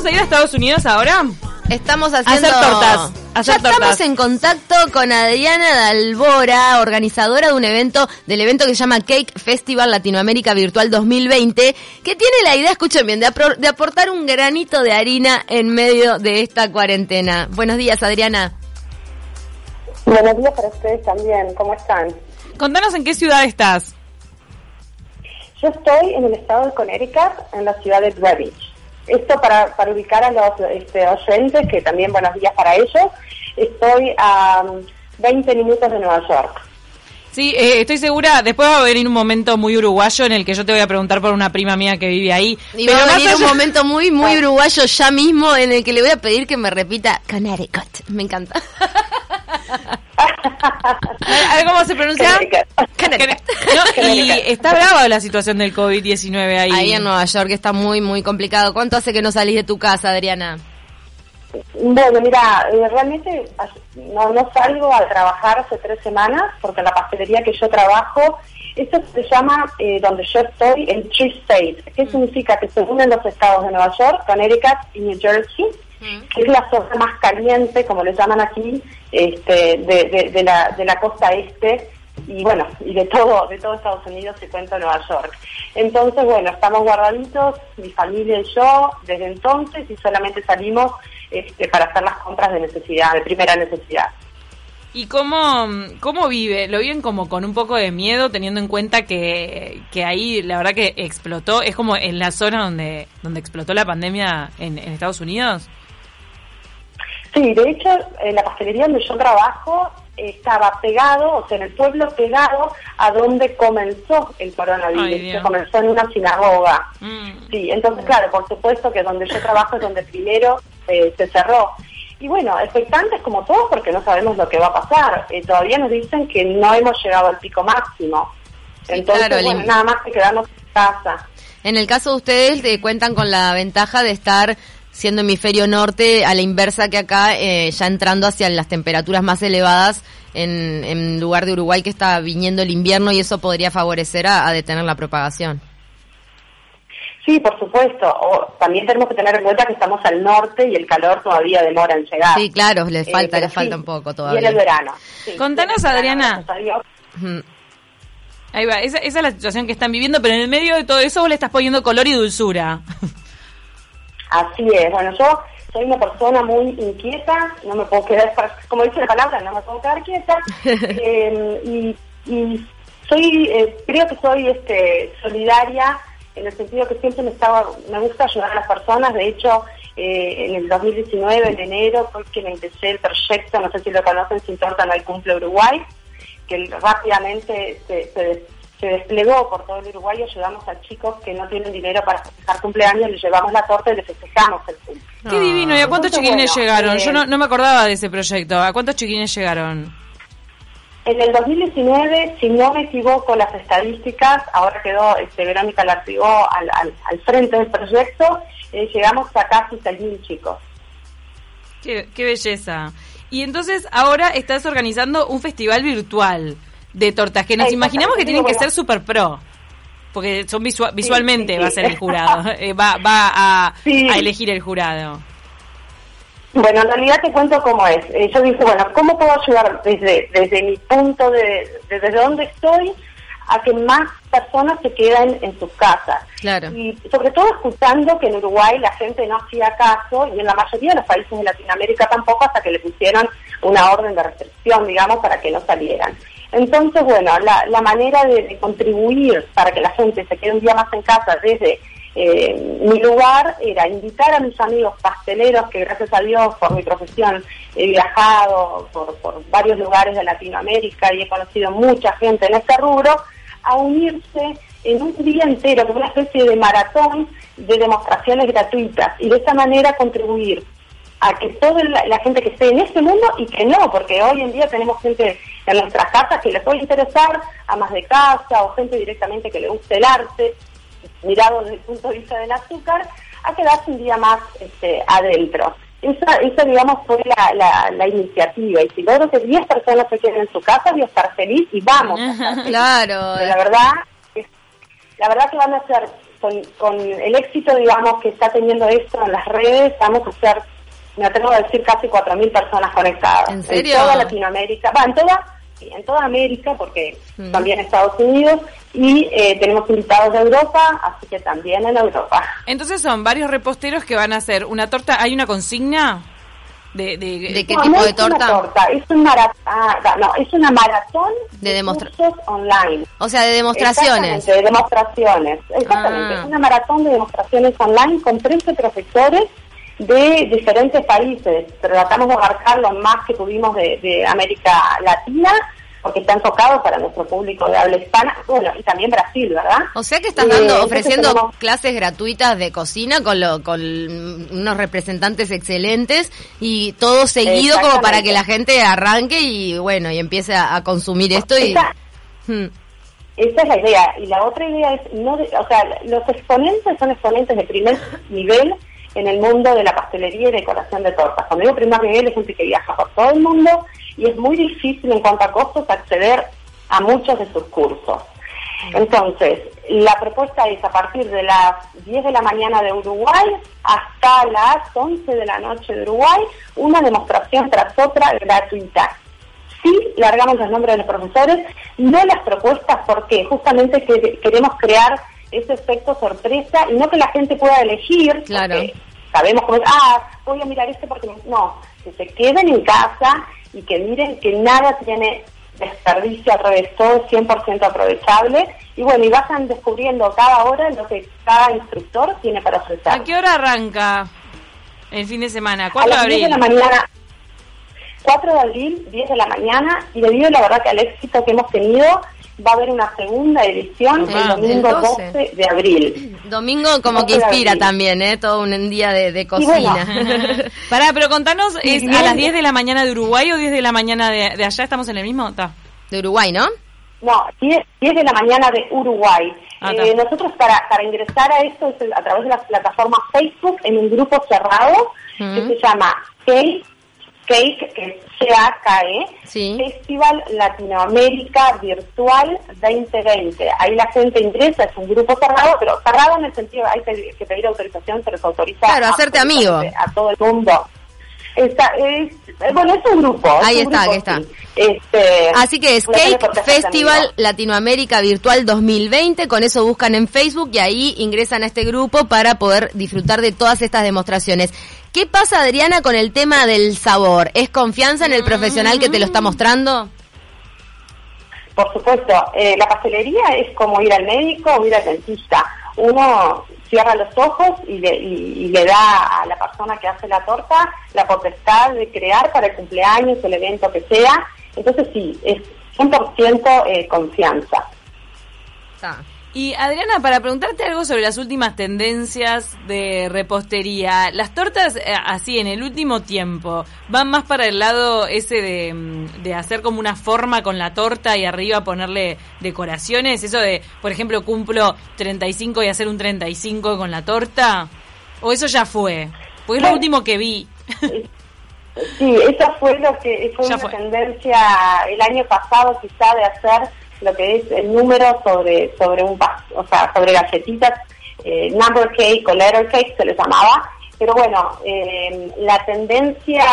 vamos a ir a Estados Unidos ahora? Estamos haciendo Hacer tortas, hacer ya estamos en contacto con Adriana Dalbora, organizadora de un evento, del evento que se llama Cake Festival Latinoamérica Virtual 2020, que tiene la idea, escuchen bien, de, apro- de aportar un granito de harina en medio de esta cuarentena. Buenos días, Adriana. Buenos días para ustedes también, ¿cómo están? Contanos en qué ciudad estás. Yo estoy en el estado de Connecticut, en la ciudad de Greenwich. Esto para, para ubicar a los este, oyentes, que también buenos días para ellos. Estoy a um, 20 minutos de Nueva York. Sí, eh, estoy segura, después va a venir un momento muy uruguayo en el que yo te voy a preguntar por una prima mía que vive ahí. Y Pero va a venir un momento muy, muy uruguayo ya mismo en el que le voy a pedir que me repita Connecticut. Me encanta. A ver cómo se pronuncia. No, y está brava la situación del COVID-19 ahí. Ahí en Nueva York está muy, muy complicado. ¿Cuánto hace que no salís de tu casa, Adriana? Bueno, mira, eh, realmente no, no salgo a trabajar hace tres semanas porque la pastelería que yo trabajo, esto se llama, eh, donde yo estoy, el Tree State. ¿Qué significa? Que se unen los estados de Nueva York, Connecticut y New Jersey, que es la zona más caliente, como le llaman aquí, este, de, de- la, de la costa este y bueno, y de todo, de todo Estados Unidos se cuenta Nueva York. Entonces, bueno, estamos guardaditos, mi familia y yo, desde entonces, y solamente salimos este, para hacer las compras de necesidad, de primera necesidad. ¿Y cómo, cómo vive? ¿Lo viven como con un poco de miedo, teniendo en cuenta que, que ahí la verdad que explotó? ¿Es como en la zona donde, donde explotó la pandemia en Estados Unidos? Sí, de hecho, en la pastelería donde yo trabajo estaba pegado, o sea, en el pueblo pegado a donde comenzó el coronavirus, que comenzó en una sinagoga. Mm. Sí, entonces, claro, por supuesto que donde yo trabajo es donde primero eh, se cerró. Y bueno, expectantes como todos porque no sabemos lo que va a pasar. Eh, todavía nos dicen que no hemos llegado al pico máximo. Sí, Entonces, claro, bueno, nada más que quedarnos en casa. En el caso de ustedes, eh, cuentan con la ventaja de estar siendo hemisferio norte a la inversa que acá, eh, ya entrando hacia las temperaturas más elevadas en, en lugar de Uruguay que está viniendo el invierno y eso podría favorecer a, a detener la propagación. Sí, por supuesto. O, también tenemos que tener en cuenta que estamos al norte y el calor todavía demora en llegar. Sí, claro, les Eh, falta, les falta un poco Y en todavía. el verano. sí, Contanos, y en el verano, Adriana. gracias a Dios. Ujú. Ahí va, esa, esa es la situación que están viviendo, pero en el medio de todo eso vos le estás poniendo color y dulzura. Así es, bueno, yo soy una persona muy inquieta, no me puedo quedar, como dice la palabra, no me puedo quedar quieta, eh, y, y soy, eh, creo que soy este, solidaria en el sentido que siempre me estaba, me gusta ayudar a las personas, de hecho, eh, en el 2019, en enero, fue que me empecé el proyecto, no sé si lo conocen, Sin Torta no hay cumple Uruguay, que rápidamente se, se, se desplegó por todo el Uruguay y ayudamos a chicos que no tienen dinero para festejar cumpleaños, les llevamos la torta y les festejamos el cumple. Qué divino, ¿y a cuántos Entonces, chiquines bueno, llegaron? eh, Yo no, no me acordaba de ese proyecto. ¿A cuántos chiquines llegaron? En el 2019, si no me equivoco las estadísticas, ahora quedó este, Verónica Lartigó al, al, al frente del proyecto, eh, llegamos a casi 6.000 chicos. Qué, qué belleza. Y entonces ahora estás organizando un festival virtual de tortas que nos Exactamente, imaginamos que tienen que ser super pro. Porque son visua- visualmente sí, va a ser el jurado, eh, va, va a, Sí. a elegir el jurado. Bueno, en realidad te cuento cómo es. Eh, yo dije, bueno, ¿cómo puedo ayudar desde, desde mi punto de, desde donde estoy a que más personas se queden en sus casas? Claro. Y sobre todo escuchando que en Uruguay la gente no hacía caso y en la mayoría de los países de Latinoamérica tampoco hasta que le pusieron una orden de restricción, digamos, para que no salieran. Entonces, bueno, la, la manera de, contribuir para que la gente se quede un día más en casa desde eh, mi lugar era invitar a mis amigos pasteleros, que gracias a Dios por mi profesión he viajado por, por varios lugares de Latinoamérica y he conocido mucha gente en este rubro, a unirse en un día entero, como una especie de maratón de demostraciones gratuitas y de esa manera contribuir a que toda la, la gente que esté en este mundo y que no, porque hoy en día tenemos gente en nuestras casas que les puede interesar, amas de casa o gente directamente que le guste el arte, mirado desde el punto de vista del azúcar, a quedarse un día más este, adentro. Esa, esa, digamos, fue la, la, la iniciativa. Y si logro que 10 personas se queden en su casa, voy a estar feliz y vamos. a estar felices. Claro. Pero la verdad, la verdad que van a ser con, el éxito, digamos, que está teniendo esto en las redes, vamos a ser, me atrevo a decir, casi 4.000 personas conectadas. ¿En serio? toda Latinoamérica, va, en toda, en toda América, porque Mm. también Estados Unidos, y eh, tenemos invitados de Europa, así que también en Europa. Entonces son varios reposteros que van a hacer una torta. ¿Hay una consigna? De, de, ¿De qué No, tipo no de es una torta? Es, un mara- ah, no, es una maratón De cursos online. O sea, de demostraciones. Exactamente, de demostraciones. Exactamente. Ah. Es una maratón de demostraciones online con 13 profesores de diferentes países. Tratamos de abarcar lo más que tuvimos de, de América Latina, porque está enfocado para nuestro público de habla hispana. Bueno, y también Brasil, ¿verdad? O sea que estás Eh, dando, entonces ofreciendo tenemos- clases gratuitas de cocina con, lo, con unos representantes excelentes y todo seguido como para que la gente arranque y bueno, y empiece a, a consumir esto y... Esa- Hmm. Esa es la idea. Y la otra idea es, no de- o sea, los exponentes son exponentes de primer nivel en el mundo de la pastelería y decoración de tortas. Cuando digo primer nivel es gente que viaja por todo el mundo y es muy difícil en cuanto a costos acceder a muchos de sus cursos. Entonces, la propuesta es a partir de las 10 de la mañana de Uruguay hasta las 11 de la noche de Uruguay, una demostración tras otra gratuita sí largamos los nombres de los profesores, no las propuestas, porque justamente que- queremos crear ese efecto sorpresa y no que la gente pueda elegir, Claro. sabemos cómo es, ah, voy a mirar este porque me-". no, que se queden en casa y que miren que nada tiene desperdicio, al revés, todo es 100% aprovechable y bueno, y vayan descubriendo cada hora lo que cada instructor tiene para ofrecer. ¿A qué hora arranca el fin de semana? A 4 de 10 de abril. la mañana, 4 de abril, 10 de la mañana, y debido la verdad que al éxito que hemos tenido, va a haber una segunda edición Ah, el domingo el 12. 12 de abril. Domingo como que 12 de inspira también, ¿eh? Todo un día de, de cocina. Pará, pero contanos, ¿es a las 10 de la mañana de Uruguay o 10 de la mañana de, de allá? ¿Estamos en el mismo? Ta. de Uruguay, ¿no? No, 10, 10 de la mañana de Uruguay. Ah, Eh, nosotros para, para ingresar a esto es a través de la plataforma Facebook en un grupo cerrado que se llama Cake, Cake, que es C-A-K-E, Sí. Festival Latinoamérica Virtual 2020. Ahí la gente ingresa, es un grupo cerrado, pero cerrado en el sentido hay que, que pedir autorización, se les autoriza Claro, hacerte amigo. a todo el mundo. Está, es, eh, bueno, es un grupo. es Ahí un está, grupo, aquí está. sí. Este, Así que es Cake Festival. Latinoamérica Virtual 2020. Con eso buscan en Facebook y ahí ingresan a este grupo para poder disfrutar de todas estas demostraciones. ¿Qué pasa, Adriana, con el tema del sabor? ¿Es confianza en el profesional que te lo está mostrando? Por supuesto, eh, la pastelería es como ir al médico o ir al dentista. Uno cierra los ojos y le, y- y le da a la persona que hace la torta la potestad de crear para el cumpleaños, el evento que sea. Entonces sí, es 100% eh, confianza. Y Adriana, para preguntarte algo sobre las últimas tendencias de repostería, las tortas eh, así en el último tiempo, ¿van más para el lado ese de, mm, de hacer como una forma con la torta y arriba ponerle decoraciones? Eso de, por ejemplo, cumplo 35 y hacer un 35 con la torta? ¿O eso ya fue? Porque es lo último que vi. Sí, esa fue lo que fue Ya una fue. tendencia el año pasado quizá de hacer lo que es el número sobre sobre un o sea sobre galletitas eh, number cake o letter cake se les llamaba pero bueno eh, la tendencia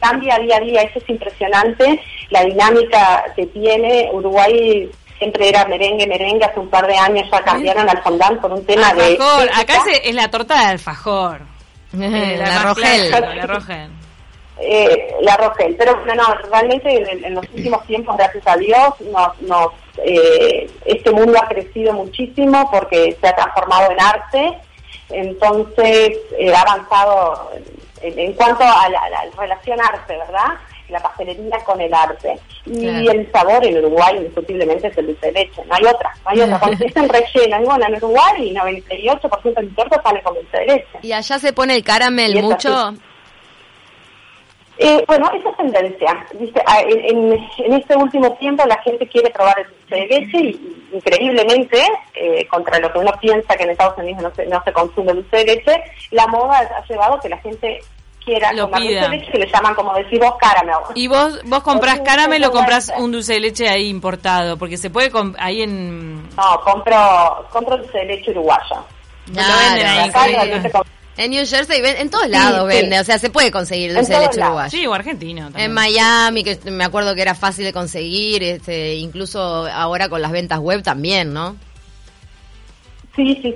cambia día a día eso es impresionante la dinámica que tiene Uruguay siempre era merengue merengue hace un par de años ya cambiaron al fondant por un tema de Alfajor. Acá es, la torta de alfajor. Eh, la más Rogel. La Rogel. Eh, la Rogel. Pero no, no, realmente en, en los últimos tiempos, gracias a Dios, nos, nos, eh, este mundo ha crecido muchísimo porque se ha transformado en arte. Entonces, eh, ha avanzado en, en cuanto a la, la relación arte, ¿verdad? La pastelería con el arte. Y Claro. el sabor en Uruguay, indiscutiblemente, es el dulce de leche. No hay otra, no hay otra. Cuando dicen relleno, y bueno, en Uruguay, 98% de mi torta sale con dulce de leche. ¿Y allá se pone el caramel mucho? Eh, bueno, esa es tendencia. ¿viste? Ah, En, este último tiempo la gente quiere probar el dulce de leche y, increíblemente, eh, contra lo que uno piensa que en Estados Unidos no se, no se consume dulce de leche, la moda ha llevado a que la gente quiera Lo tomar pida. dulce de leche que le llaman, como decís vos, caramel. ¿Y vos, vos comprás Un caramel o comprás un dulce de leche ahí importado? Porque se puede, ahí en, No, compro, compro dulce de leche uruguayo. Lo venden ahí, En New Jersey, en todos lados sí. vende, o sea, se puede conseguir dulce de leche uruguayo. Sí, o argentino también. En Miami, que me acuerdo que era fácil de conseguir, este, incluso ahora con las ventas web también, ¿no? Sí, sí,